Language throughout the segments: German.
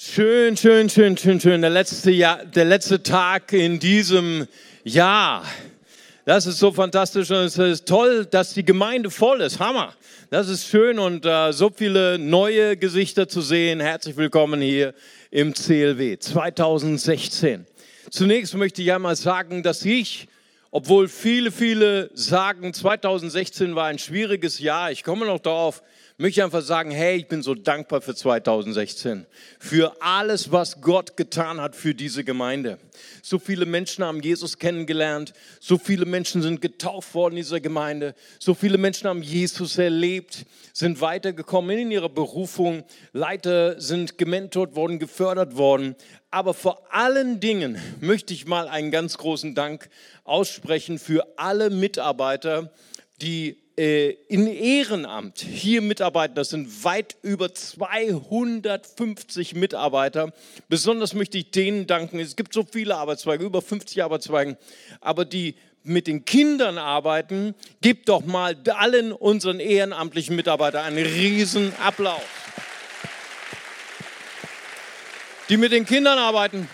Schön, schön, schön, schön, schön. Der letzte, Jahr, der letzte Tag in diesem Jahr. Das ist so fantastisch und es ist toll, dass die Gemeinde voll ist. Hammer. Das ist schön und uh, so viele neue Gesichter zu sehen. Herzlich willkommen hier im CLW 2016. Zunächst möchte ich einmal sagen, dass ich, obwohl viele, viele sagen, 2016 war ein schwieriges Jahr, ich komme noch darauf, möchte einfach sagen, hey, ich bin so dankbar für 2016, für alles, was Gott getan hat für diese Gemeinde. So viele Menschen haben Jesus kennengelernt, so viele Menschen sind getauft worden in dieser Gemeinde, so viele Menschen haben Jesus erlebt, sind weitergekommen in ihrer Berufung, Leiter sind gementort worden, gefördert worden. Aber vor allen Dingen möchte ich mal einen ganz großen Dank aussprechen für alle Mitarbeiter, die in Ehrenamt hier mitarbeiten. Das sind weit über 250 Mitarbeiter. Besonders möchte ich denen danken. Es gibt so viele Arbeitszweige, über 50 Arbeitszweige, aber die mit den Kindern arbeiten, gebt doch mal allen unseren ehrenamtlichen Mitarbeitern einen riesen Applaus. Die mit den Kindern arbeiten,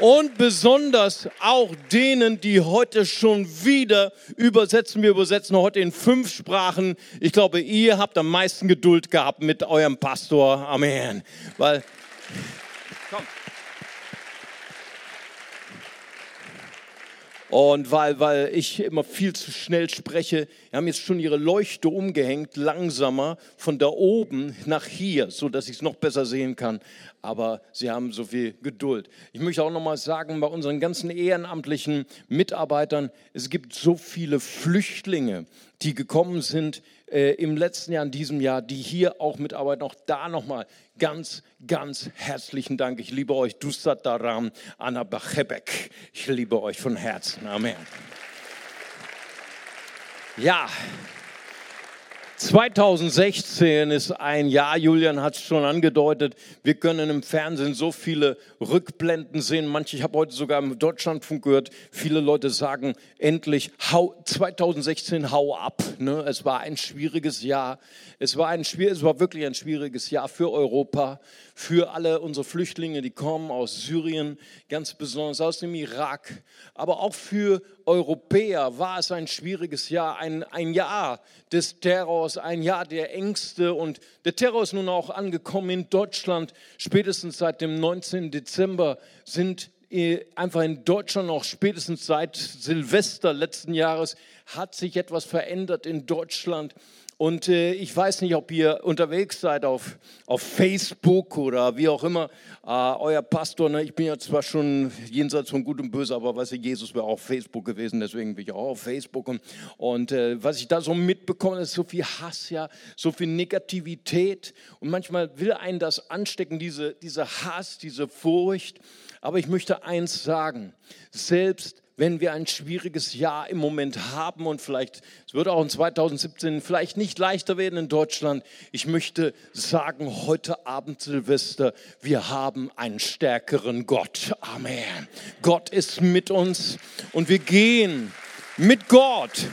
und besonders auch denen, die heute schon wieder übersetzen. Wir übersetzen heute in fünf Sprachen. Ich glaube, ihr habt am meisten Geduld gehabt mit eurem Pastor. Amen. Weil, Und weil, weil ich immer viel zu schnell spreche, haben jetzt schon ihre Leuchte umgehängt, langsamer von da oben nach hier, so dass ich es noch besser sehen kann. Aber sie haben so viel Geduld. Ich möchte auch noch mal sagen, bei unseren ganzen ehrenamtlichen Mitarbeitern, es gibt so viele Flüchtlinge, die gekommen sind äh, im letzten Jahr, in diesem Jahr, die hier auch mitarbeiten. Auch da nochmal ganz, ganz herzlichen Dank. Ich liebe euch, Dusat Daram, Anna Bachebek. Ich liebe euch von Herzen. Amen. Ja, 2016 ist ein Jahr, Julian hat es schon angedeutet, wir können im Fernsehen so viele Rückblenden sehen. Manche, ich habe heute sogar im Deutschlandfunk gehört, viele Leute sagen endlich, hau, 2016 hau ab. Ne? Es war ein schwieriges Jahr. Es war, ein, es war wirklich ein schwieriges Jahr für Europa, für alle unsere Flüchtlinge, die kommen aus Syrien, ganz besonders aus dem Irak, aber auch für Europäer war es ein schwieriges Jahr, ein, ein Jahr des Terrors, ein Jahr der Ängste und der Terror ist nun auch angekommen in Deutschland. Spätestens seit dem 19. Dezember sind äh, einfach in Deutschland auch spätestens seit Silvester letzten Jahres hat sich etwas verändert in Deutschland. Und äh, ich weiß nicht, ob ihr unterwegs seid auf, auf Facebook oder wie auch immer. Äh, euer Pastor, ne, ich bin ja zwar schon jenseits von Gut und Böse, aber weiß ich, Jesus wäre auch auf Facebook gewesen, deswegen bin ich auch auf Facebook. Und, und äh, was ich da so mitbekomme, ist so viel Hass, ja, so viel Negativität. Und manchmal will einen das anstecken, diese, dieser Hass, diese Furcht. Aber ich möchte eins sagen, selbst wenn wir ein schwieriges Jahr im Moment haben und vielleicht, es wird auch in 2017 vielleicht nicht leichter werden in Deutschland. Ich möchte sagen, heute Abend Silvester, wir haben einen stärkeren Gott. Amen. Gott ist mit uns und wir gehen mit Gott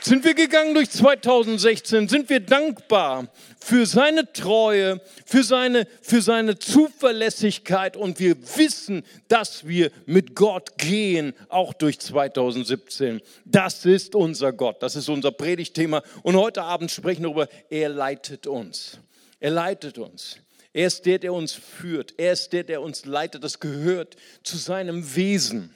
sind wir gegangen durch 2016? Sind wir dankbar für seine Treue, für seine, für seine Zuverlässigkeit und wir wissen, dass wir mit Gott gehen, auch durch 2017. Das ist unser Gott, das ist unser Predigtthema und heute Abend sprechen wir darüber, er leitet uns. Er leitet uns. Er ist der, der uns führt. Er ist der, der uns leitet. Das gehört zu seinem Wesen.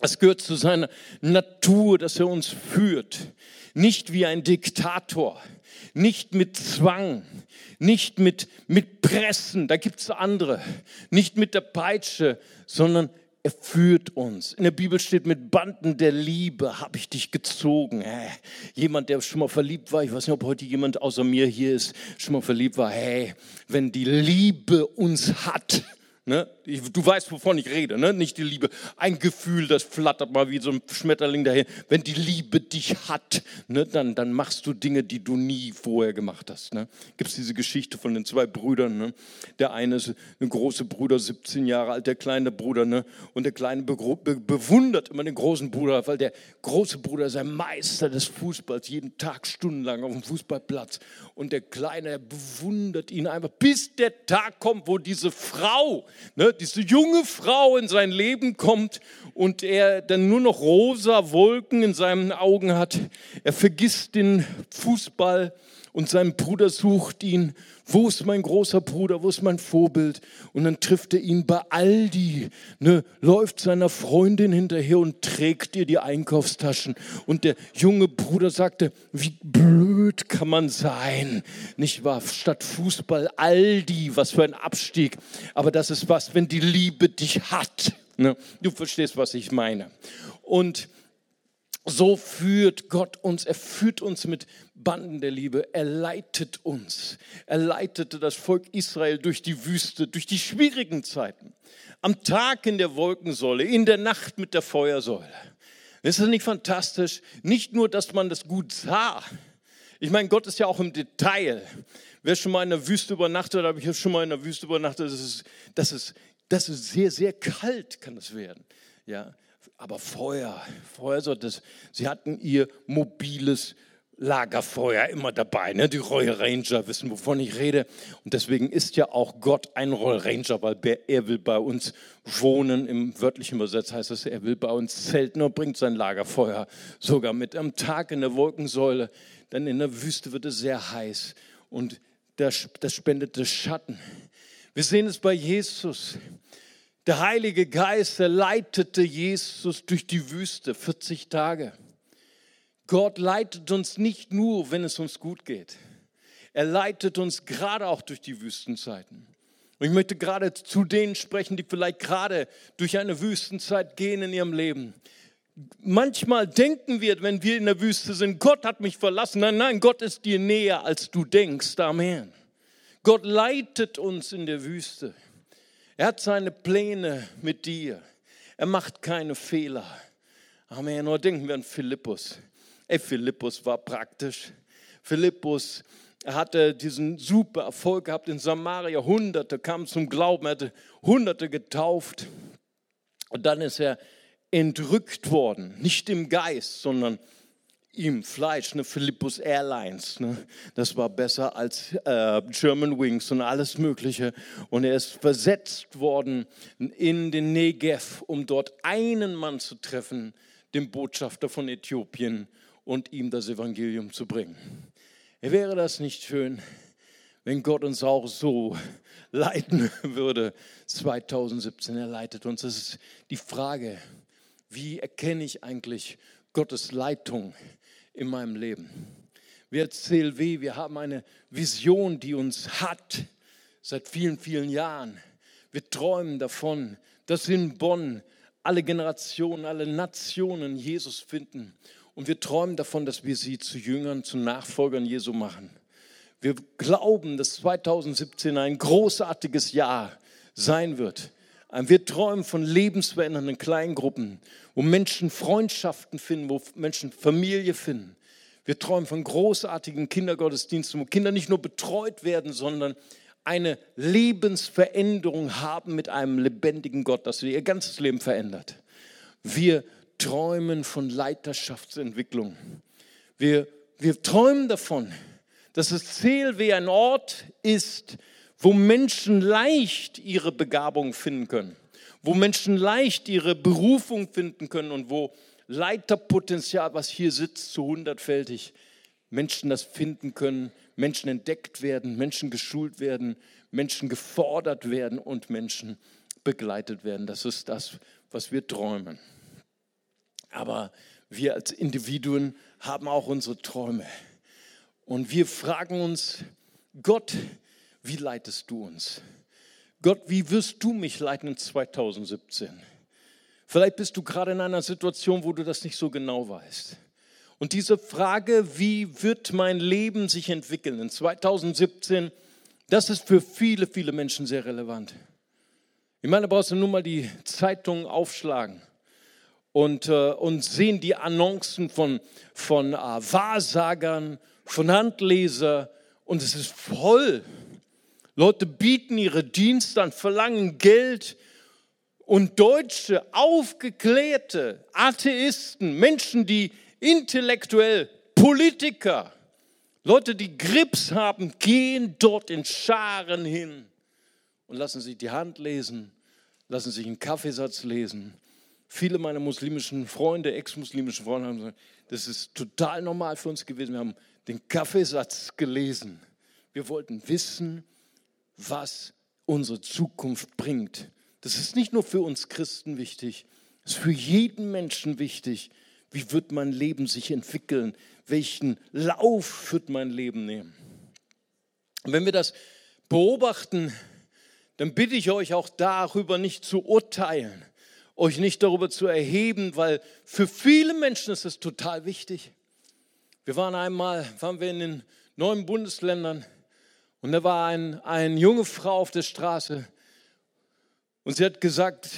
Es gehört zu seiner Natur, dass er uns führt. Nicht wie ein Diktator, nicht mit Zwang, nicht mit, mit Pressen, da gibt es andere, nicht mit der Peitsche, sondern er führt uns. In der Bibel steht, mit Banden der Liebe habe ich dich gezogen. Hey, jemand, der schon mal verliebt war, ich weiß nicht, ob heute jemand außer mir hier ist, schon mal verliebt war. Hey, wenn die Liebe uns hat, Ne? Du weißt, wovon ich rede, ne? nicht die Liebe. Ein Gefühl, das flattert mal wie so ein Schmetterling daher. Wenn die Liebe dich hat, ne? dann, dann machst du Dinge, die du nie vorher gemacht hast. Ne? Gibt es diese Geschichte von den zwei Brüdern. Ne? Der eine ist ein großer Bruder, 17 Jahre alt, der kleine Bruder. Ne? Und der kleine be be bewundert immer den großen Bruder, weil der große Bruder ist ein Meister des Fußballs, jeden Tag stundenlang auf dem Fußballplatz. Und der kleine bewundert ihn einfach, bis der Tag kommt, wo diese Frau, ne, diese junge Frau in sein Leben kommt und er dann nur noch rosa Wolken in seinen Augen hat. Er vergisst den Fußball und sein Bruder sucht ihn. Wo ist mein großer Bruder? Wo ist mein Vorbild? Und dann trifft er ihn bei Aldi, ne, läuft seiner Freundin hinterher und trägt ihr die Einkaufstaschen. Und der junge Bruder sagte, wie blöd kann man sein? Nicht wahr? Statt Fußball Aldi, was für ein Abstieg. Aber das ist was, wenn die Liebe dich hat. Ne? Du verstehst, was ich meine. Und so führt Gott uns, er führt uns mit Banden der Liebe, er leitet uns. Er leitete das Volk Israel durch die Wüste, durch die schwierigen Zeiten. Am Tag in der Wolkensäule, in der Nacht mit der Feuersäule. Ist das nicht fantastisch? Nicht nur, dass man das gut sah. Ich meine, Gott ist ja auch im Detail. Wer schon mal in der Wüste übernachtet, habe ich schon mal in der Wüste übernachtet, das ist, das ist, das ist sehr, sehr kalt, kann es werden. Ja, aber Feuer, Feuer, so das, sie hatten ihr mobiles Lagerfeuer immer dabei. Ne? Die Royal Ranger wissen, wovon ich rede. Und deswegen ist ja auch Gott ein Royal Ranger, weil er will bei uns wohnen. Im wörtlichen Übersetz heißt es, er will bei uns zelten und bringt sein Lagerfeuer sogar mit. Am Tag in der Wolkensäule, dann in der Wüste wird es sehr heiß und das, das spendet das Schatten. Wir sehen es bei Jesus. Der Heilige Geist, leitete Jesus durch die Wüste 40 Tage. Gott leitet uns nicht nur, wenn es uns gut geht. Er leitet uns gerade auch durch die Wüstenzeiten. Und ich möchte gerade zu denen sprechen, die vielleicht gerade durch eine Wüstenzeit gehen in ihrem Leben. Manchmal denken wir, wenn wir in der Wüste sind, Gott hat mich verlassen. Nein, nein, Gott ist dir näher, als du denkst. Amen. Gott leitet uns in der Wüste. Er hat seine Pläne mit dir. Er macht keine Fehler. Amen. Nur denken wir an Philippus. Ey, Philippus war praktisch. Philippus hatte diesen super Erfolg gehabt in Samaria. Hunderte kamen zum Glauben, er hatte Hunderte getauft. Und dann ist er entrückt worden, nicht im Geist, sondern ihm Fleisch, eine Philippus Airlines. Ne? Das war besser als äh, German Wings und alles Mögliche. Und er ist versetzt worden in den Negev, um dort einen Mann zu treffen, den Botschafter von Äthiopien, und ihm das Evangelium zu bringen. Wäre das nicht schön, wenn Gott uns auch so leiten würde? 2017, er leitet uns. Das ist die Frage, wie erkenne ich eigentlich Gottes Leitung in meinem Leben. Wir als CLW, wir haben eine Vision, die uns hat seit vielen, vielen Jahren. Wir träumen davon, dass in Bonn alle Generationen, alle Nationen Jesus finden. Und wir träumen davon, dass wir sie zu Jüngern, zu Nachfolgern Jesu machen. Wir glauben, dass 2017 ein großartiges Jahr sein wird. Wir träumen von lebensverändernden Kleingruppen, wo Menschen Freundschaften finden, wo Menschen Familie finden. Wir träumen von großartigen Kindergottesdiensten, wo Kinder nicht nur betreut werden, sondern eine Lebensveränderung haben mit einem lebendigen Gott, das ihr ganzes Leben verändert. Wir träumen von Leiterschaftsentwicklung. Wir, wir träumen davon, dass das CLW ein Ort ist, wo Menschen leicht ihre Begabung finden können, wo Menschen leicht ihre Berufung finden können und wo Leiterpotenzial, was hier sitzt, zu hundertfältig Menschen das finden können, Menschen entdeckt werden, Menschen geschult werden, Menschen gefordert werden und Menschen begleitet werden. Das ist das, was wir träumen. Aber wir als Individuen haben auch unsere Träume. Und wir fragen uns, Gott, wie leitest du uns? Gott, wie wirst du mich leiten in 2017? Vielleicht bist du gerade in einer Situation, wo du das nicht so genau weißt. Und diese Frage, wie wird mein Leben sich entwickeln in 2017, das ist für viele, viele Menschen sehr relevant. Ich meine, da brauchst du nur mal die Zeitungen aufschlagen und, äh, und sehen die Annoncen von, von äh, Wahrsagern, von Handleser und es ist voll. Leute bieten ihre Dienste an, verlangen Geld und deutsche, aufgeklärte Atheisten, Menschen, die intellektuell, Politiker, Leute, die Grips haben, gehen dort in Scharen hin und lassen sich die Hand lesen, lassen sich einen Kaffeesatz lesen. Viele meiner muslimischen Freunde, ex-muslimischen Freunde haben gesagt, das ist total normal für uns gewesen. Wir haben den Kaffeesatz gelesen. Wir wollten wissen, was unsere Zukunft bringt. Das ist nicht nur für uns Christen wichtig, es ist für jeden Menschen wichtig. Wie wird mein Leben sich entwickeln? Welchen Lauf wird mein Leben nehmen? Und wenn wir das beobachten, dann bitte ich euch auch darüber nicht zu urteilen, euch nicht darüber zu erheben, weil für viele Menschen ist es total wichtig. Wir waren einmal, waren wir in den neuen Bundesländern und da war ein, eine junge Frau auf der Straße und sie hat gesagt,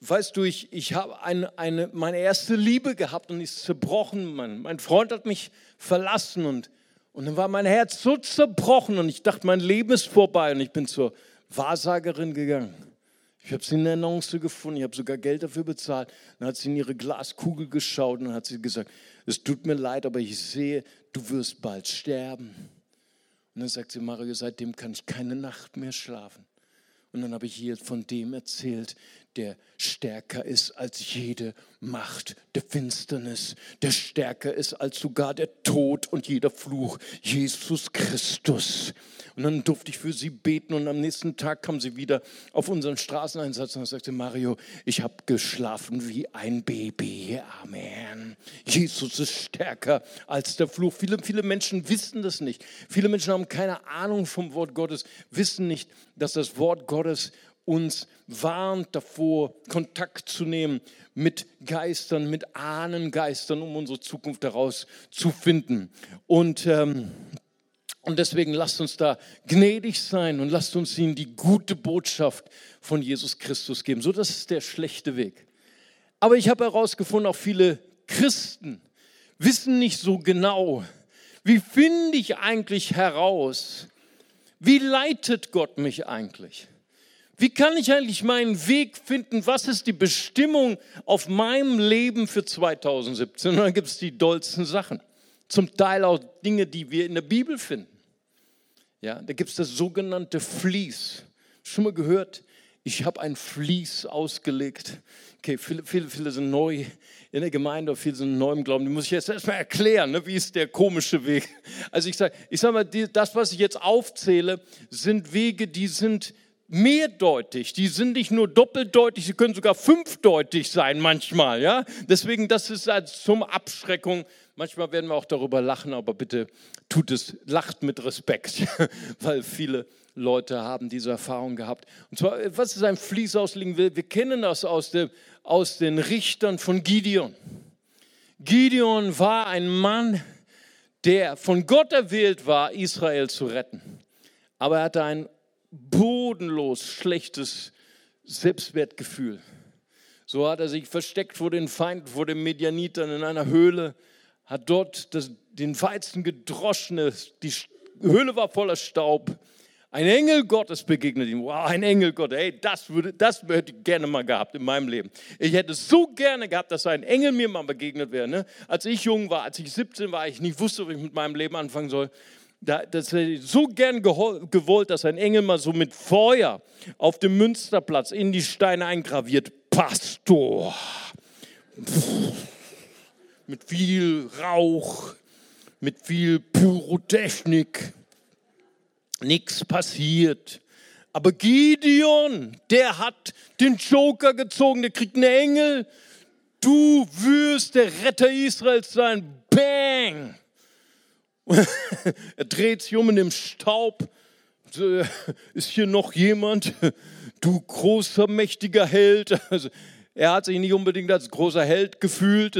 weißt du, ich, ich habe eine, eine, meine erste Liebe gehabt und ist zerbrochen. Mein, mein Freund hat mich verlassen und, und dann war mein Herz so zerbrochen und ich dachte, mein Leben ist vorbei und ich bin zur Wahrsagerin gegangen. Ich habe sie in der Annonce gefunden, ich habe sogar Geld dafür bezahlt. Dann hat sie in ihre Glaskugel geschaut und hat sie gesagt, es tut mir leid, aber ich sehe, du wirst bald sterben. Und dann sagt sie, Mario, seitdem kann ich keine Nacht mehr schlafen. Und dann habe ich ihr von dem erzählt, der stärker ist als jede Macht der Finsternis, der stärker ist als sogar der Tod und jeder Fluch, Jesus Christus. Und dann durfte ich für sie beten und am nächsten Tag kam sie wieder auf unseren Straßeneinsatz und sagte, Mario, ich habe geschlafen wie ein Baby. Amen. Jesus ist stärker als der Fluch. Viele, viele Menschen wissen das nicht. Viele Menschen haben keine Ahnung vom Wort Gottes, wissen nicht, dass das Wort Gottes uns warnt davor, Kontakt zu nehmen mit Geistern, mit Ahnengeistern, um unsere Zukunft daraus zu finden. Und, ähm, und deswegen lasst uns da gnädig sein und lasst uns ihnen die gute Botschaft von Jesus Christus geben. So, das ist der schlechte Weg. Aber ich habe herausgefunden, auch viele Christen wissen nicht so genau, wie finde ich eigentlich heraus, wie leitet Gott mich eigentlich? Wie kann ich eigentlich meinen Weg finden? Was ist die Bestimmung auf meinem Leben für 2017? Und dann gibt es die dollsten Sachen. Zum Teil auch Dinge, die wir in der Bibel finden. Ja, da gibt es das sogenannte Fließ. Schon mal gehört? Ich habe ein Fließ ausgelegt. Okay, viele, viele, viele sind neu in der Gemeinde, viele sind neu im Glauben. Die muss ich jetzt erstmal erklären, ne? wie ist der komische Weg. Also ich sage ich sag mal, die, das, was ich jetzt aufzähle, sind Wege, die sind mehrdeutig, die sind nicht nur doppeldeutig, sie können sogar fünfdeutig sein manchmal, ja? Deswegen, das ist als zum Abschreckung. Manchmal werden wir auch darüber lachen, aber bitte tut es, lacht mit Respekt, weil viele Leute haben diese Erfahrung gehabt. Und zwar, was ist ein Fließ auslegen will, wir kennen das aus, dem, aus den Richtern von Gideon. Gideon war ein Mann, der von Gott erwählt war, Israel zu retten. Aber er hatte ein bodenlos schlechtes Selbstwertgefühl. So hat er sich versteckt vor den Feinden, vor den Medianitern in einer Höhle, hat dort das, den Weizen gedroschen, die Höhle war voller Staub. Ein Engel Gottes begegnet ihm. Wow, ein Engel Gottes. Hey, das, würde, das hätte ich gerne mal gehabt in meinem Leben. Ich hätte so gerne gehabt, dass ein Engel mir mal begegnet wäre. Ne? Als ich jung war, als ich 17 war, ich nicht wusste, was ich mit meinem Leben anfangen soll, das hätte ich so gern gewollt, dass ein Engel mal so mit Feuer auf dem Münsterplatz in die Steine eingraviert. Pastor. Mit viel Rauch, mit viel Pyrotechnik. Nichts passiert. Aber Gideon, der hat den Joker gezogen, der kriegt einen Engel. Du wirst der Retter Israels sein. Bang! er dreht sich um in dem Staub. Ist hier noch jemand? Du großer, mächtiger Held. Also, er hat sich nicht unbedingt als großer Held gefühlt.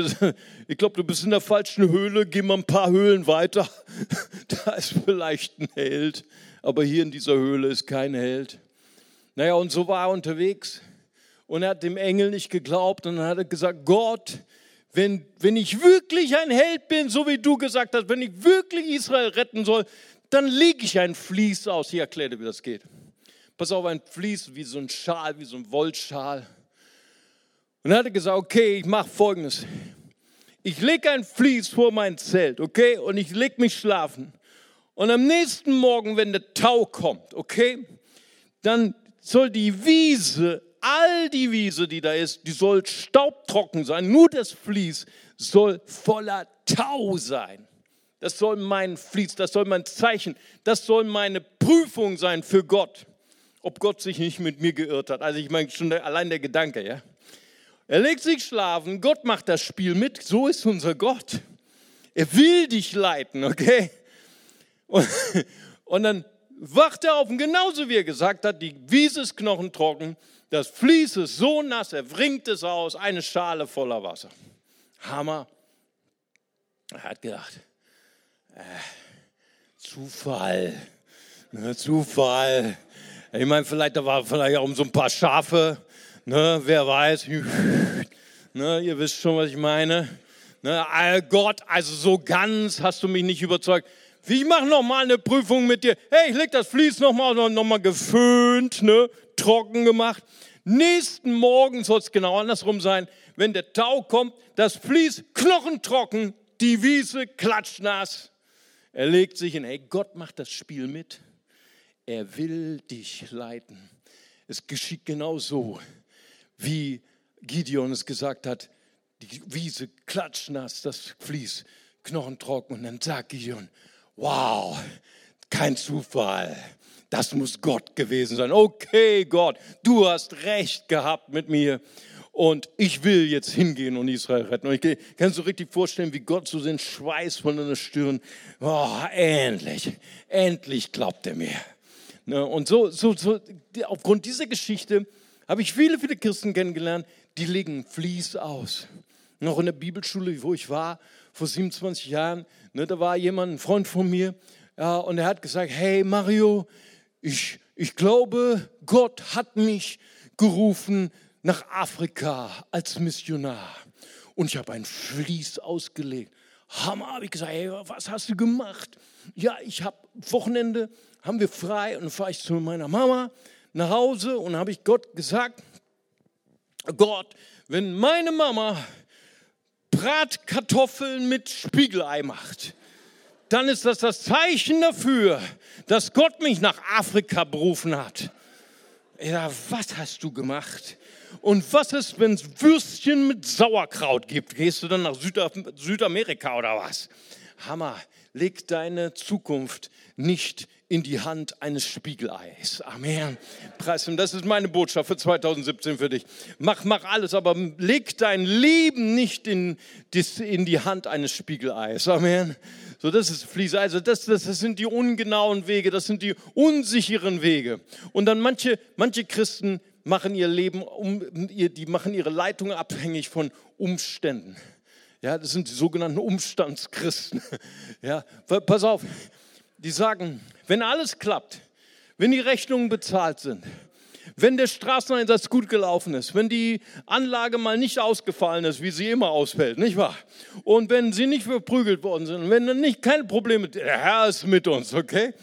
Ich glaube, du bist in der falschen Höhle. Geh mal ein paar Höhlen weiter. Da ist vielleicht ein Held. Aber hier in dieser Höhle ist kein Held. Naja, und so war er unterwegs und er hat dem Engel nicht geglaubt und dann hat er gesagt, Gott, wenn, wenn ich wirklich ein Held bin, so wie du gesagt hast, wenn ich wirklich Israel retten soll, dann lege ich ein Vlies aus. Erkläre dir, wie das geht. Pass auf, ein Vlies wie so ein Schal, wie so ein Wollschal. Und dann hat er gesagt, okay, ich mache folgendes. Ich lege ein Vlies vor mein Zelt, okay, und ich lege mich schlafen. Und am nächsten Morgen, wenn der Tau kommt, okay, dann soll die Wiese, all die Wiese, die da ist, die soll staubtrocken sein. Nur das Vlies soll voller Tau sein. Das soll mein Vlies, das soll mein Zeichen, das soll meine Prüfung sein für Gott, ob Gott sich nicht mit mir geirrt hat. Also ich meine schon allein der Gedanke, ja. Er legt sich schlafen, Gott macht das Spiel mit, so ist unser Gott. Er will dich leiten, okay? Und, und dann wacht er auf und genauso wie er gesagt hat, die Wiese ist knochentrocken, das Vlies ist so nass, er bringt es aus, eine Schale voller Wasser. Hammer. Er hat gedacht, äh, Zufall, ne, Zufall. Ich meine, vielleicht da war vielleicht auch um so ein paar Schafe, ne, wer weiß. Ne, ihr wisst schon, was ich meine. Ne, Gott, also so ganz hast du mich nicht überzeugt. Ich mache noch mal eine Prüfung mit dir. Hey, ich leg das Vlies noch mal, noch mal geföhnt, ne, trocken gemacht. Nächsten Morgen soll es genau andersrum sein. Wenn der Tau kommt, das Vlies knochentrocken, die Wiese klatschnass. Er legt sich hin. Hey, Gott macht das Spiel mit. Er will dich leiten. Es geschieht genau so, wie Gideon es gesagt hat. Die Wiese klatschnass, das Vlies knochentrocken. Und dann sagt Gideon, wow, kein Zufall. Das muss Gott gewesen sein. Okay, Gott, du hast recht gehabt mit mir und ich will jetzt hingehen und Israel retten. Und ich kann so richtig vorstellen, wie Gott so den Schweiß von der Stirn, oh, endlich, endlich glaubt er mir. Ne, und so, so, so, aufgrund dieser Geschichte habe ich viele, viele Christen kennengelernt, die legen Fließ aus. Noch in der Bibelschule, wo ich war, vor 27 Jahren, ne, da war jemand, ein Freund von mir, ja, und er hat gesagt, hey Mario, ich, ich glaube, Gott hat mich gerufen nach Afrika als Missionar. Und ich habe ein Fließ ausgelegt. Hammer, habe ich gesagt, hey, was hast du gemacht? Ja, ich habe Wochenende, haben wir frei und dann fahre ich zu meiner Mama nach Hause und habe ich Gott gesagt, Gott, wenn meine Mama Bratkartoffeln mit Spiegelei macht, dann ist das das Zeichen dafür, dass Gott mich nach Afrika berufen hat. Ja, was hast du gemacht? Und was ist, wenn es Würstchen mit Sauerkraut gibt? Gehst du dann nach Südamerika oder was? Hammer, leg deine Zukunft nicht in die Hand eines Spiegeleis. Amen. Preis. Das ist meine Botschaft für 2017 für dich. Mach, mach alles, aber leg dein Leben nicht in, in die Hand eines Spiegeleis. Amen. So, das ist Fließe. Also das, das, das sind die ungenauen Wege, das sind die unsicheren Wege. Und dann manche, manche Christen machen ihr Leben, um, die machen ihre Leitung abhängig von Umständen. Ja, das sind die sogenannten Umstandschristen. Ja, pass auf, die sagen, wenn alles klappt, wenn die Rechnungen bezahlt sind, wenn der Straßeneinsatz gut gelaufen ist, wenn die Anlage mal nicht ausgefallen ist, wie sie immer ausfällt, nicht wahr? Und wenn sie nicht verprügelt worden sind, wenn dann nicht keine Probleme, der Herr ist mit uns, okay?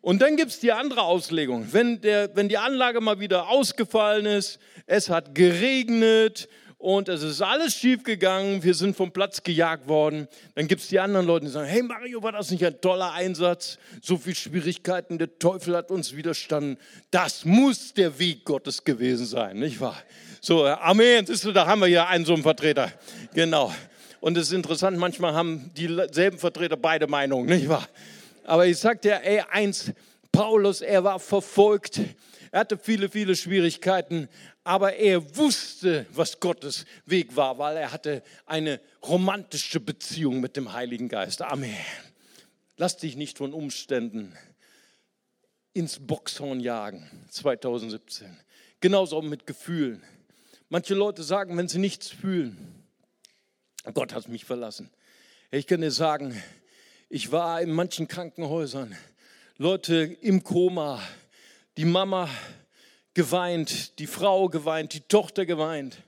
Und dann gibt es die andere Auslegung. Wenn, der, wenn die Anlage mal wieder ausgefallen ist, es hat geregnet und es ist alles schief gegangen, wir sind vom Platz gejagt worden. Dann gibt es die anderen Leute, die sagen, hey Mario, war das nicht ein toller Einsatz? So viele Schwierigkeiten, der Teufel hat uns widerstanden. Das muss der Weg Gottes gewesen sein, nicht wahr? So, Amen, siehst du, da haben wir ja einen so einen Vertreter. Genau. Und es ist interessant, manchmal haben dieselben Vertreter beide Meinungen, nicht wahr? Aber ich sag dir, ey, eins, Paulus, er war verfolgt, er hatte viele, viele Schwierigkeiten, aber er wusste, was Gottes Weg war, weil er hatte eine romantische Beziehung mit dem Heiligen Geist. Amen. Lass dich nicht von Umständen ins Boxhorn jagen, 2017. Genauso mit Gefühlen. Manche Leute sagen, wenn sie nichts fühlen, Gott hat mich verlassen. Ich kann dir sagen, ich war in manchen Krankenhäusern, Leute im Koma, die Mama geweint, die Frau geweint, die Tochter geweint.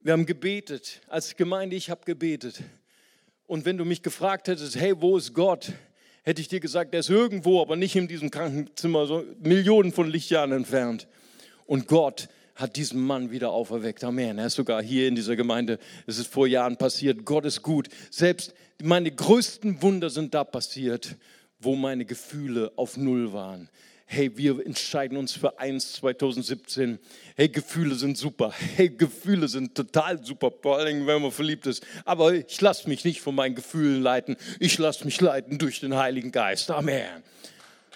Wir haben gebetet, als Gemeinde, ich habe gebetet. Und wenn du mich gefragt hättest, hey, wo ist Gott? Hätte ich dir gesagt, er ist irgendwo, aber nicht in diesem Krankenzimmer, so Millionen von Lichtjahren entfernt. Und Gott hat diesen Mann wieder auferweckt. Amen. Er ist sogar hier in dieser Gemeinde. Es ist vor Jahren passiert. Gott ist gut. Selbst meine größten Wunder sind da passiert, wo meine Gefühle auf Null waren hey, wir entscheiden uns für eins 2017. Hey, Gefühle sind super. Hey, Gefühle sind total super, vor allem wenn man verliebt ist. Aber ich lasse mich nicht von meinen Gefühlen leiten. Ich lasse mich leiten durch den Heiligen Geist. Amen.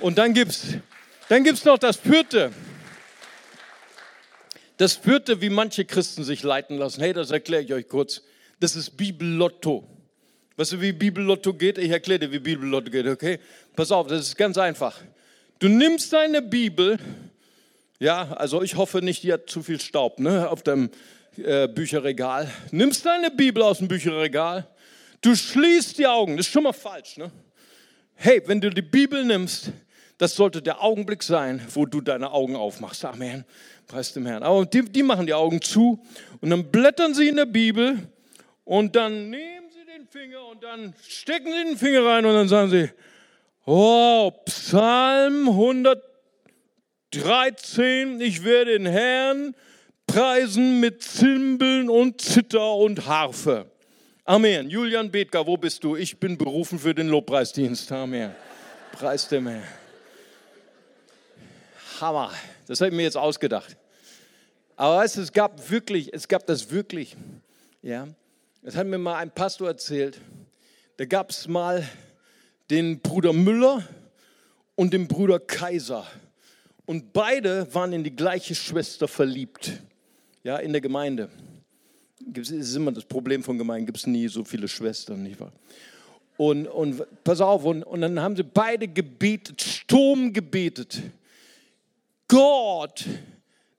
Und dann gibt's, dann gibt's noch das vierte. Das vierte, wie manche Christen sich leiten lassen. Hey, das erkläre ich euch kurz. Das ist Bibellotto. Weißt du, wie Bibellotto geht? Ich erkläre dir, wie Bibellotto geht, okay? Pass auf, das ist ganz einfach. Du nimmst deine Bibel, ja, also ich hoffe nicht, die hat zu viel Staub ne, auf dem äh, Bücherregal. Nimmst deine Bibel aus dem Bücherregal, du schließt die Augen, das ist schon mal falsch. Ne? Hey, wenn du die Bibel nimmst, das sollte der Augenblick sein, wo du deine Augen aufmachst. Amen. Preis dem Herrn. Aber die, die machen die Augen zu und dann blättern sie in der Bibel und dann nehmen sie den Finger und dann stecken sie den Finger rein und dann sagen sie, Oh, Psalm 113, ich werde den Herrn preisen mit Zimbeln und Zither und Harfe. Amen. Julian Bethger, wo bist du? Ich bin berufen für den Lobpreisdienst. Amen. Preis dem Herrn. Hammer. Das habe ich mir jetzt ausgedacht. Aber weißt du, es gab wirklich, es gab das wirklich. Ja. Das hat mir mal ein Pastor erzählt. Da gab es mal den Bruder Müller und den Bruder Kaiser. Und beide waren in die gleiche Schwester verliebt, ja, in der Gemeinde. Das ist immer das Problem von Gemeinden, gibt es nie so viele Schwestern, nicht wahr? Und, und pass auf, und, und dann haben sie beide gebetet, Sturm gebetet. Gott,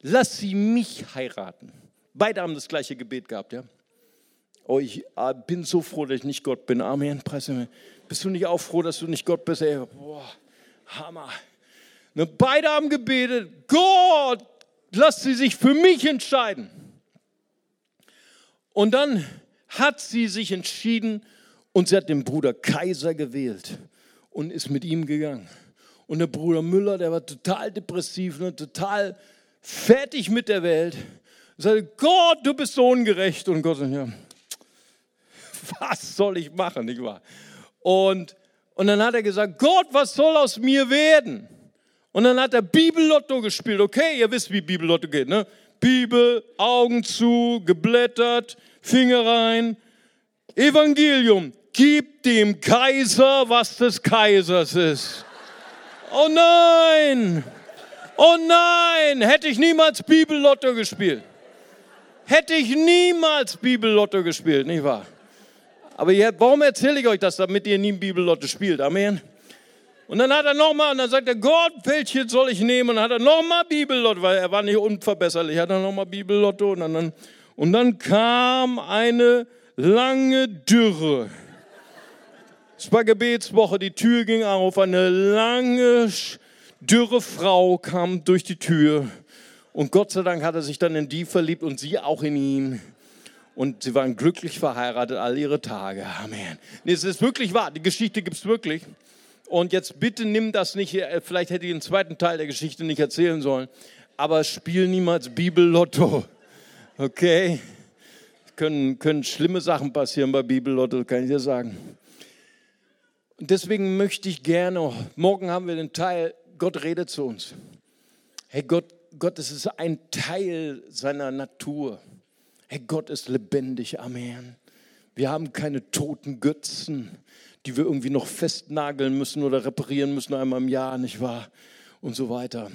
lass sie mich heiraten. Beide haben das gleiche Gebet gehabt, ja. Oh, ich ah, bin so froh, dass ich nicht Gott bin. Amen. Preis Bist du nicht auch froh, dass du nicht Gott bist? Ey, boah, Hammer. Ne, beide haben gebetet, Gott, lass sie sich für mich entscheiden. Und dann hat sie sich entschieden und sie hat den Bruder Kaiser gewählt und ist mit ihm gegangen. Und der Bruder Müller, der war total depressiv, ne, total fertig mit der Welt. Sagte, Gott, du bist so ungerecht. Und Gott sagt, ja, was soll ich machen, nicht wahr? Und, und dann hat er gesagt, Gott, was soll aus mir werden? Und dann hat er Bibellotto gespielt. Okay, ihr wisst, wie Bibellotto geht, ne? Bibel, Augen zu, geblättert, Finger rein. Evangelium, gib dem Kaiser, was des Kaisers ist. Oh nein! Oh nein! Hätte ich niemals Bibellotto gespielt. Hätte ich niemals Bibellotto gespielt, nicht wahr? Aber jetzt, warum erzähle ich euch das, damit ihr nie Bibellotte spielt? Amen. Und dann hat er nochmal, und dann sagt er, Gott, welche soll ich nehmen? Und dann hat er nochmal Bibellotto, weil er war nicht unverbesserlich. Hat er nochmal Bibellotto und dann, und dann kam eine lange Dürre. Es war Gebetswoche, die Tür ging auf, eine lange, dürre Frau kam durch die Tür. Und Gott sei Dank hat er sich dann in die verliebt und sie auch in ihn und sie waren glücklich verheiratet all ihre Tage. Amen. Nee, es ist wirklich wahr, die Geschichte gibt es wirklich. Und jetzt bitte nimm das nicht, äh, vielleicht hätte ich den zweiten Teil der Geschichte nicht erzählen sollen, aber spiel niemals Bibellotto. Okay? Können, können schlimme Sachen passieren bei Bibellotto, kann ich dir sagen. Und deswegen möchte ich gerne, morgen haben wir den Teil, Gott redet zu uns. Hey Gott, Gott, es ist ein Teil seiner Natur. Hey, Gott ist lebendig, Amen. Wir haben keine toten Götzen, die wir irgendwie noch festnageln müssen oder reparieren müssen einmal im Jahr, nicht wahr? Und so weiter.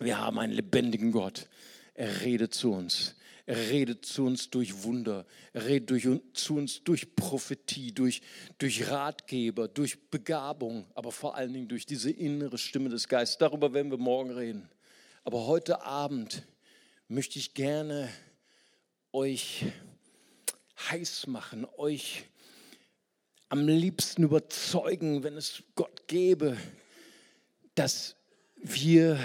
Wir haben einen lebendigen Gott. Er redet zu uns. Er redet zu uns durch Wunder. Er redet durch, zu uns durch Prophetie, durch, durch Ratgeber, durch Begabung, aber vor allen Dingen durch diese innere Stimme des Geistes. Darüber werden wir morgen reden. Aber heute Abend möchte ich gerne euch heiß machen, euch am liebsten überzeugen, wenn es Gott gäbe, dass wir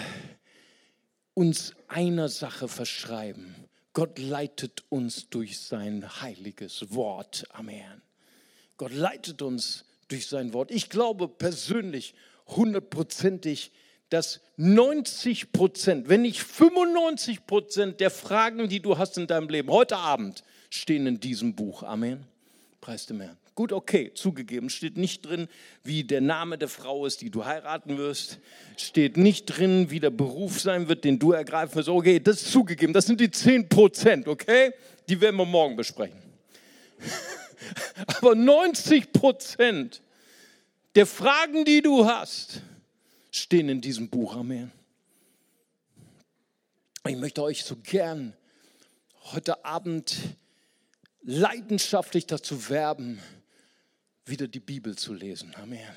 uns einer Sache verschreiben. Gott leitet uns durch sein heiliges Wort. Amen. Gott leitet uns durch sein Wort. Ich glaube persönlich hundertprozentig, dass 90 Prozent, wenn nicht 95 Prozent der Fragen, die du hast in deinem Leben heute Abend, stehen in diesem Buch. Amen. Preis dem Herrn. Gut, okay, zugegeben. Steht nicht drin, wie der Name der Frau ist, die du heiraten wirst. Steht nicht drin, wie der Beruf sein wird, den du ergreifen wirst. Okay, das ist zugegeben. Das sind die 10 Prozent, okay? Die werden wir morgen besprechen. Aber 90 Prozent der Fragen, die du hast, stehen in diesem Buch. Amen. Ich möchte euch so gern heute Abend leidenschaftlich dazu werben, wieder die Bibel zu lesen. Amen.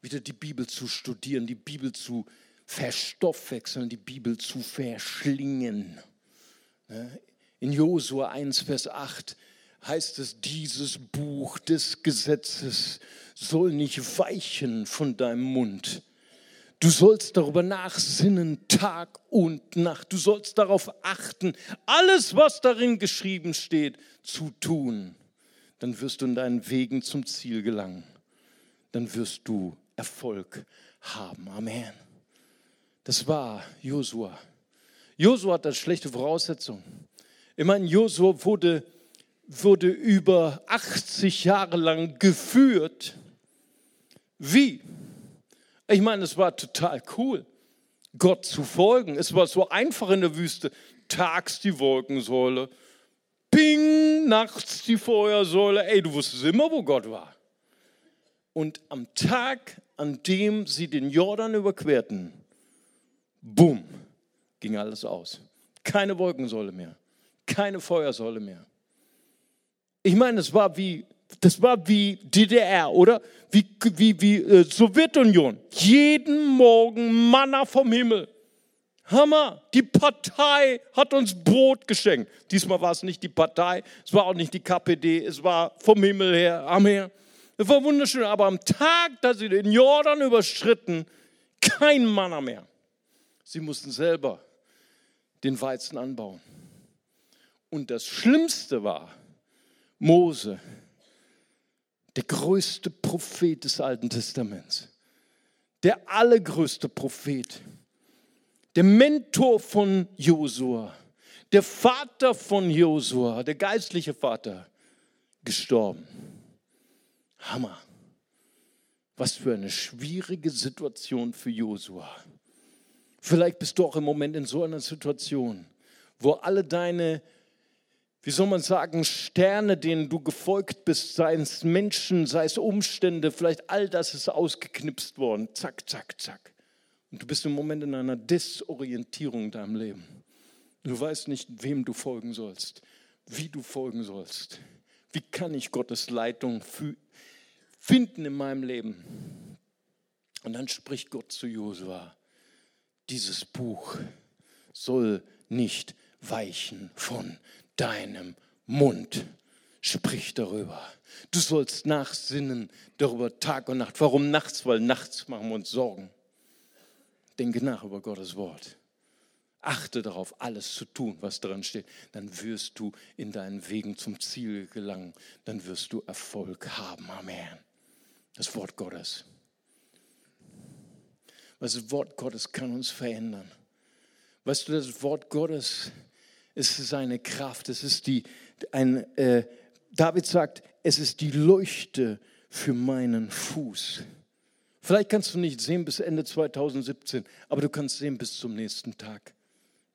Wieder die Bibel zu studieren, die Bibel zu verstoffwechseln, die Bibel zu verschlingen. In Josua 1, Vers 8 heißt es, dieses Buch des Gesetzes soll nicht weichen von deinem Mund. Du sollst darüber nachsinnen, Tag und Nacht. Du sollst darauf achten, alles, was darin geschrieben steht, zu tun. Dann wirst du in deinen Wegen zum Ziel gelangen. Dann wirst du Erfolg haben. Amen. Das war Josua. Josua hat eine schlechte Voraussetzung. Ich meine, Josua wurde wurde über 80 Jahre lang geführt. Wie? Ich meine, es war total cool, Gott zu folgen. Es war so einfach in der Wüste. Tags die Wolkensäule, ping, nachts die Feuersäule. Ey, du wusstest immer, wo Gott war. Und am Tag, an dem sie den Jordan überquerten, bumm, ging alles aus. Keine Wolkensäule mehr, keine Feuersäule mehr. Ich meine, es war wie, das war wie DDR, oder? Wie, wie, wie äh, Sowjetunion. Jeden Morgen Manna vom Himmel. Hammer, die Partei hat uns Brot geschenkt. Diesmal war es nicht die Partei, es war auch nicht die KPD, es war vom Himmel her, am Meer. Es war wunderschön, aber am Tag, da sie den Jordan überschritten, kein Manna mehr. Sie mussten selber den Weizen anbauen. Und das Schlimmste war, Mose, der größte Prophet des Alten Testaments, der allergrößte Prophet, der Mentor von Josua, der Vater von Josua, der geistliche Vater, gestorben. Hammer. Was für eine schwierige Situation für Josua. Vielleicht bist du auch im Moment in so einer Situation, wo alle deine wie soll man sagen, Sterne, denen du gefolgt bist, sei es Menschen, sei es Umstände, vielleicht all das ist ausgeknipst worden. Zack, zack, zack. Und du bist im Moment in einer Desorientierung in deinem Leben. Du weißt nicht, wem du folgen sollst, wie du folgen sollst. Wie kann ich Gottes Leitung finden in meinem Leben? Und dann spricht Gott zu Josua, dieses Buch soll nicht weichen von deinem Mund. Sprich darüber. Du sollst nachsinnen darüber Tag und Nacht. Warum nachts? Weil nachts machen wir uns Sorgen. Denke nach über Gottes Wort. Achte darauf, alles zu tun, was darin steht. Dann wirst du in deinen Wegen zum Ziel gelangen. Dann wirst du Erfolg haben. Amen. Das Wort Gottes. Das Wort Gottes kann uns verändern. Weißt du, das Wort Gottes es ist seine Kraft, es ist die, ein, äh, David sagt, es ist die Leuchte für meinen Fuß. Vielleicht kannst du nicht sehen bis Ende 2017, aber du kannst sehen bis zum nächsten Tag.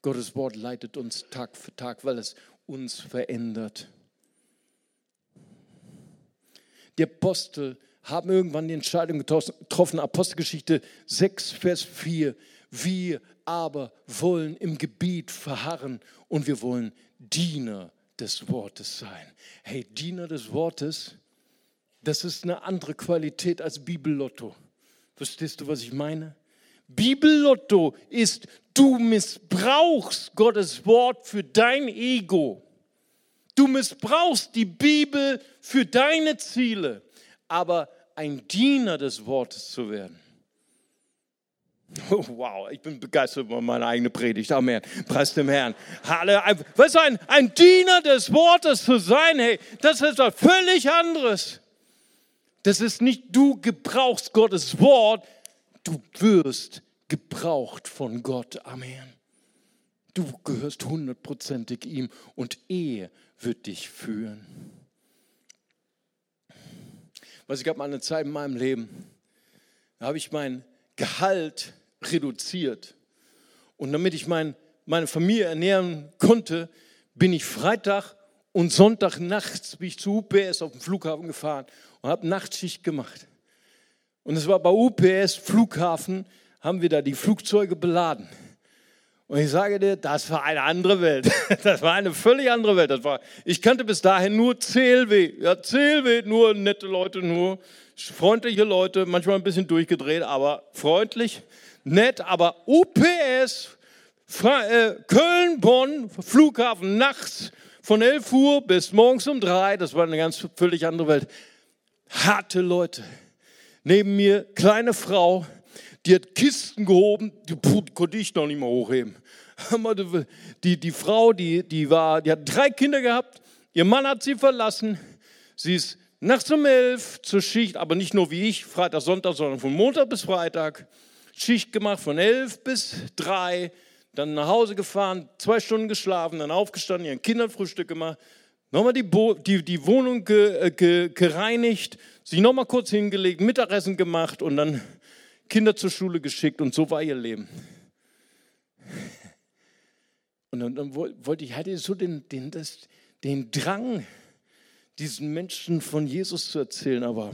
Gottes Wort leitet uns Tag für Tag, weil es uns verändert. Die Apostel haben irgendwann die Entscheidung getroffen, Apostelgeschichte 6, Vers 4. Wir aber wollen im Gebiet verharren und wir wollen Diener des Wortes sein. Hey, Diener des Wortes, das ist eine andere Qualität als Bibellotto. Verstehst du, was ich meine? Bibellotto ist, du missbrauchst Gottes Wort für dein Ego. Du missbrauchst die Bibel für deine Ziele. Aber ein Diener des Wortes zu werden, Oh, wow, ich bin begeistert über meine eigene Predigt. Amen. Preis dem Herrn. Halleluja. Was ein, ein Diener des Wortes zu sein, hey, das ist was völlig anderes. Das ist nicht, du gebrauchst Gottes Wort, du wirst gebraucht von Gott. Amen. Du gehörst hundertprozentig ihm und er wird dich führen. Was ich gab mal eine Zeit in meinem Leben, da habe ich mein Gehalt reduziert. Und damit ich mein, meine Familie ernähren konnte, bin ich Freitag und Sonntag nachts bin ich zu UPS auf dem Flughafen gefahren und habe Nachtschicht gemacht. Und es war bei UPS Flughafen, haben wir da die Flugzeuge beladen. Und ich sage dir, das war eine andere Welt. Das war eine völlig andere Welt. Das war, ich kannte bis dahin nur CLW. Ja, CLW, nur nette Leute, nur freundliche Leute, manchmal ein bisschen durchgedreht, aber freundlich, nett. Aber UPS, äh, Köln, Bonn, Flughafen, nachts von 11 Uhr bis morgens um 3, das war eine ganz völlig andere Welt. Harte Leute. Neben mir kleine Frau, die hat Kisten gehoben, die konnte ich noch nicht mal hochheben. Die, die Frau, die, die, war, die hat drei Kinder gehabt, ihr Mann hat sie verlassen, sie ist nachts um elf zur Schicht, aber nicht nur wie ich, Freitag, Sonntag, sondern von Montag bis Freitag, Schicht gemacht von elf bis drei, dann nach Hause gefahren, zwei Stunden geschlafen, dann aufgestanden, ihren Kindern Frühstück gemacht, nochmal die, die, die Wohnung ge, äh, ge, gereinigt, sich nochmal kurz hingelegt, Mittagessen gemacht und dann Kinder zur Schule geschickt und so war ihr Leben. Und dann, dann wollte ich, hatte so den, den, das, den Drang, diesen Menschen von Jesus zu erzählen, aber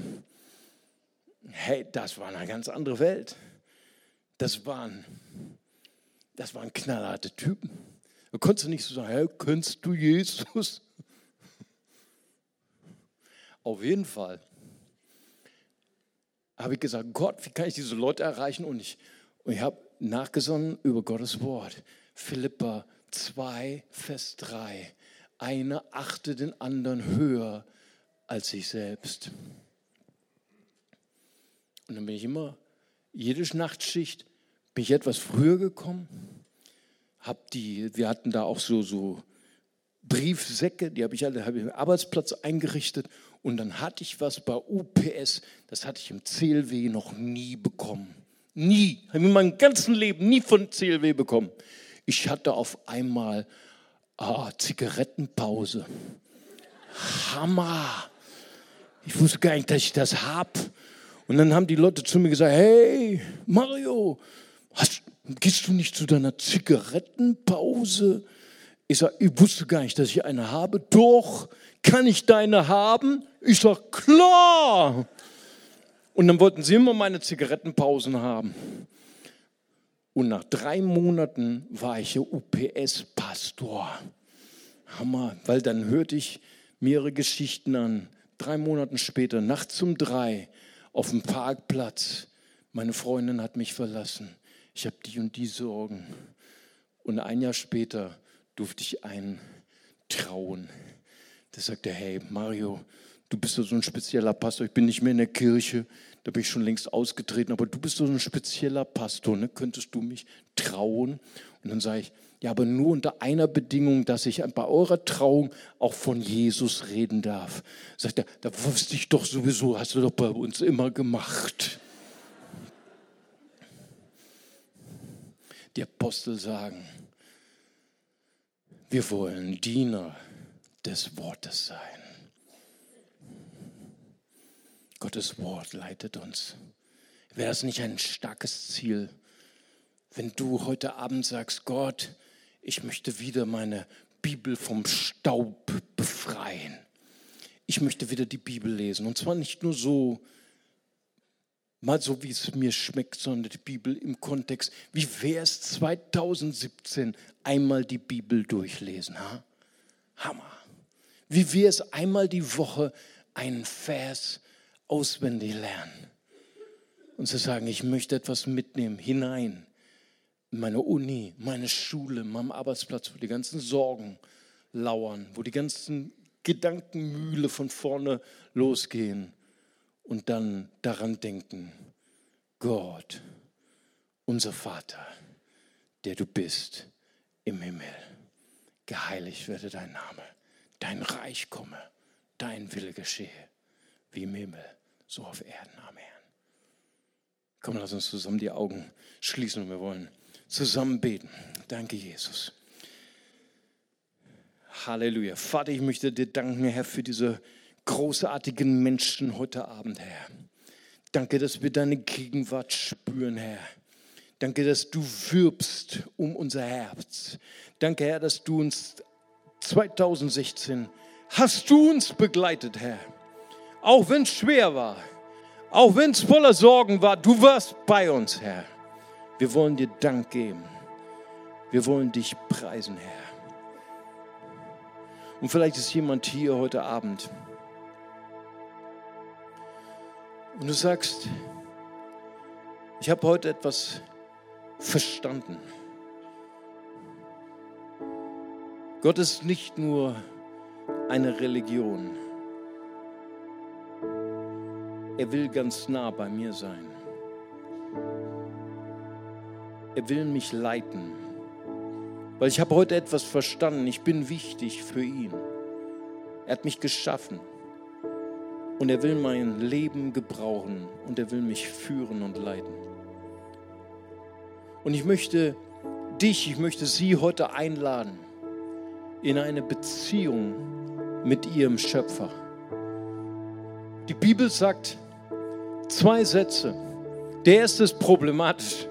hey, das war eine ganz andere Welt. Das waren, das waren knallharte Typen. Du konntest nicht so sagen, hey, kennst du Jesus? Auf jeden Fall habe ich gesagt, Gott, wie kann ich diese Leute erreichen? Und ich, und ich habe nachgesonnen über Gottes Wort. Philippa 2, Vers 3. Einer achte den anderen höher als sich selbst. Und dann bin ich immer, jede Nachtschicht bin ich etwas früher gekommen. Hab die, wir hatten da auch so, so Briefsäcke, die habe ich alle, habe ich im Arbeitsplatz eingerichtet und dann hatte ich was bei UPS, das hatte ich im CLW noch nie bekommen. Nie, habe ich in meinem ganzen Leben nie von CLW bekommen. Ich hatte auf einmal ah, Zigarettenpause. Hammer. Ich wusste gar nicht, dass ich das habe. Und dann haben die Leute zu mir gesagt, hey Mario, hast, gehst du nicht zu deiner Zigarettenpause? Ich sage, ich wusste gar nicht, dass ich eine habe. Doch, kann ich deine haben? Ich sage, klar. Und dann wollten sie immer meine Zigarettenpausen haben. Und nach drei Monaten war ich UPS-Pastor. Hammer, weil dann hörte ich mehrere Geschichten an. Drei Monate später, nachts um drei, auf dem Parkplatz. Meine Freundin hat mich verlassen. Ich habe die und die Sorgen. Und ein Jahr später durfte ich einen trauen. Der sagte, hey Mario, du bist so ein spezieller Pastor, ich bin nicht mehr in der Kirche, da bin ich schon längst ausgetreten, aber du bist so ein spezieller Pastor, ne? könntest du mich trauen? Und dann sage ich, ja, aber nur unter einer Bedingung, dass ich bei eurer Trauung auch von Jesus reden darf. Sagt er, da wusste ich doch sowieso, hast du doch bei uns immer gemacht. Die Apostel sagen, wir wollen Diener des Wortes sein. Gottes Wort leitet uns. Wäre das nicht ein starkes Ziel, wenn du heute Abend sagst, Gott, ich möchte wieder meine Bibel vom Staub befreien. Ich möchte wieder die Bibel lesen. Und zwar nicht nur so, mal so, wie es mir schmeckt, sondern die Bibel im Kontext. Wie wäre es 2017 einmal die Bibel durchlesen? Ha? Hammer. Wie wäre es einmal die Woche einen Vers auswendig lernen? Und zu sagen, ich möchte etwas mitnehmen, hinein in meine Uni, meine Schule, meinem Arbeitsplatz, wo die ganzen Sorgen lauern, wo die ganzen Gedankenmühle von vorne losgehen und dann daran denken, Gott, unser Vater, der du bist im Himmel, geheiligt werde dein Name, dein Reich komme, dein Wille geschehe, wie im Himmel, so auf Erden. Amen. Komm, lass uns zusammen die Augen schließen und wir wollen zusammen beten. Danke, Jesus. Halleluja. Vater, ich möchte dir danken, Herr, für diese großartigen Menschen heute Abend, Herr. Danke, dass wir deine Gegenwart spüren, Herr. Danke, dass du wirbst um unser Herz. Danke, Herr, dass du uns 2016 hast du uns begleitet, Herr. Auch wenn es schwer war, auch wenn es voller Sorgen war, du warst bei uns, Herr. Wir wollen dir Dank geben. Wir wollen dich preisen, Herr. Und vielleicht ist jemand hier heute Abend und du sagst, ich habe heute etwas verstanden. Gott ist nicht nur eine Religion. Er will ganz nah bei mir sein. Er will mich leiten. Weil ich habe heute etwas verstanden. Ich bin wichtig für ihn. Er hat mich geschaffen. Und er will mein Leben gebrauchen. Und er will mich führen und leiten. Und ich möchte dich, ich möchte sie heute einladen in eine Beziehung mit ihrem Schöpfer. Die Bibel sagt zwei Sätze. Der erste ist problematisch.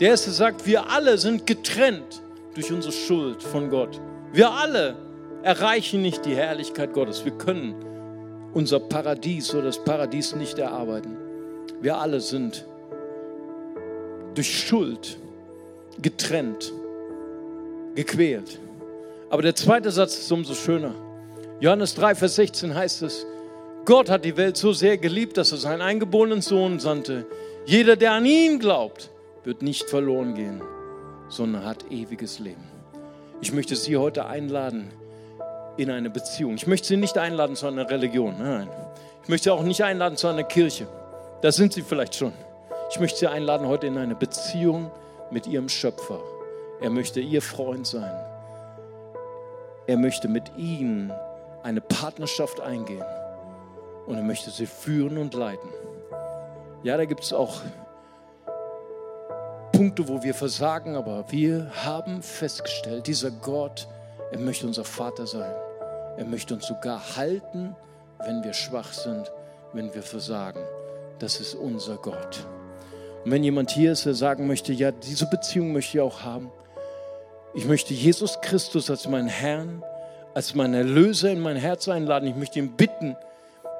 Der erste sagt, wir alle sind getrennt durch unsere Schuld von Gott. Wir alle erreichen nicht die Herrlichkeit Gottes. Wir können unser Paradies oder das Paradies nicht erarbeiten. Wir alle sind durch Schuld getrennt, gequält. Aber der zweite Satz ist umso schöner. Johannes 3, Vers 16 heißt es, Gott hat die Welt so sehr geliebt, dass er seinen eingeborenen Sohn sandte. Jeder, der an ihn glaubt, wird nicht verloren gehen, sondern hat ewiges Leben. Ich möchte Sie heute einladen in eine Beziehung. Ich möchte Sie nicht einladen zu einer Religion. Nein. Ich möchte Sie auch nicht einladen zu einer Kirche. Da sind Sie vielleicht schon. Ich möchte Sie einladen heute in eine Beziehung mit Ihrem Schöpfer. Er möchte Ihr Freund sein. Er möchte mit Ihnen eine Partnerschaft eingehen. Und er möchte Sie führen und leiten. Ja, da gibt es auch Punkte, wo wir versagen, aber wir haben festgestellt, dieser Gott, er möchte unser Vater sein. Er möchte uns sogar halten, wenn wir schwach sind, wenn wir versagen. Das ist unser Gott. Und wenn jemand hier ist, der sagen möchte, ja, diese Beziehung möchte ich auch haben. Ich möchte Jesus Christus als meinen Herrn, als meinen Erlöser in mein Herz einladen. Ich möchte ihn bitten,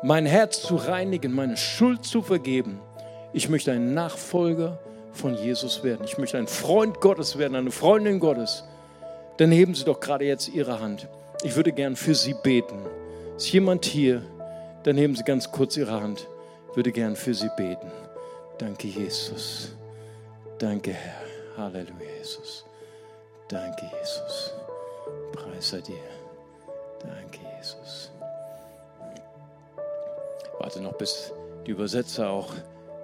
mein Herz zu reinigen, meine Schuld zu vergeben. Ich möchte ein Nachfolger von Jesus werden. Ich möchte ein Freund Gottes werden, eine Freundin Gottes. Dann heben Sie doch gerade jetzt Ihre Hand. Ich würde gern für Sie beten. Ist jemand hier? Dann heben Sie ganz kurz Ihre Hand. Ich würde gern für Sie beten. Danke, Jesus. Danke, Herr. Halleluja, Jesus. Danke, Jesus. Preis sei dir. Danke, Jesus. Warte noch, bis die Übersetzer auch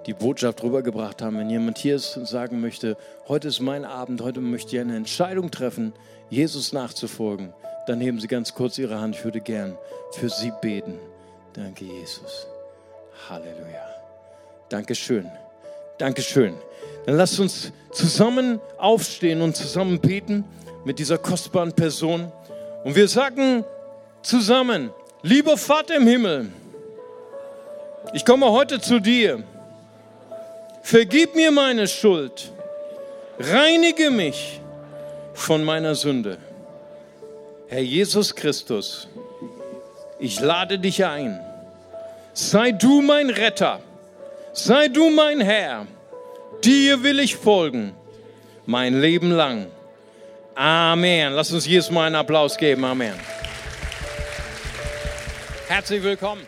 die Botschaft rübergebracht haben. Wenn jemand hier ist und sagen möchte, heute ist mein Abend, heute möchte ich eine Entscheidung treffen, Jesus nachzufolgen, dann heben Sie ganz kurz Ihre Hand. Ich würde gern für Sie beten. Danke, Jesus. Halleluja. Dankeschön. Dankeschön. Dann lasst uns zusammen aufstehen und zusammen beten mit dieser kostbaren Person. Und wir sagen zusammen, lieber Vater im Himmel, ich komme heute zu dir. Vergib mir meine Schuld. Reinige mich von meiner Sünde. Herr Jesus Christus, ich lade dich ein. Sei du mein Retter Sei du mein Herr, dir will ich folgen, mein Leben lang. Amen. Lass uns Jesus mal einen Applaus geben. Amen. Herzlich willkommen.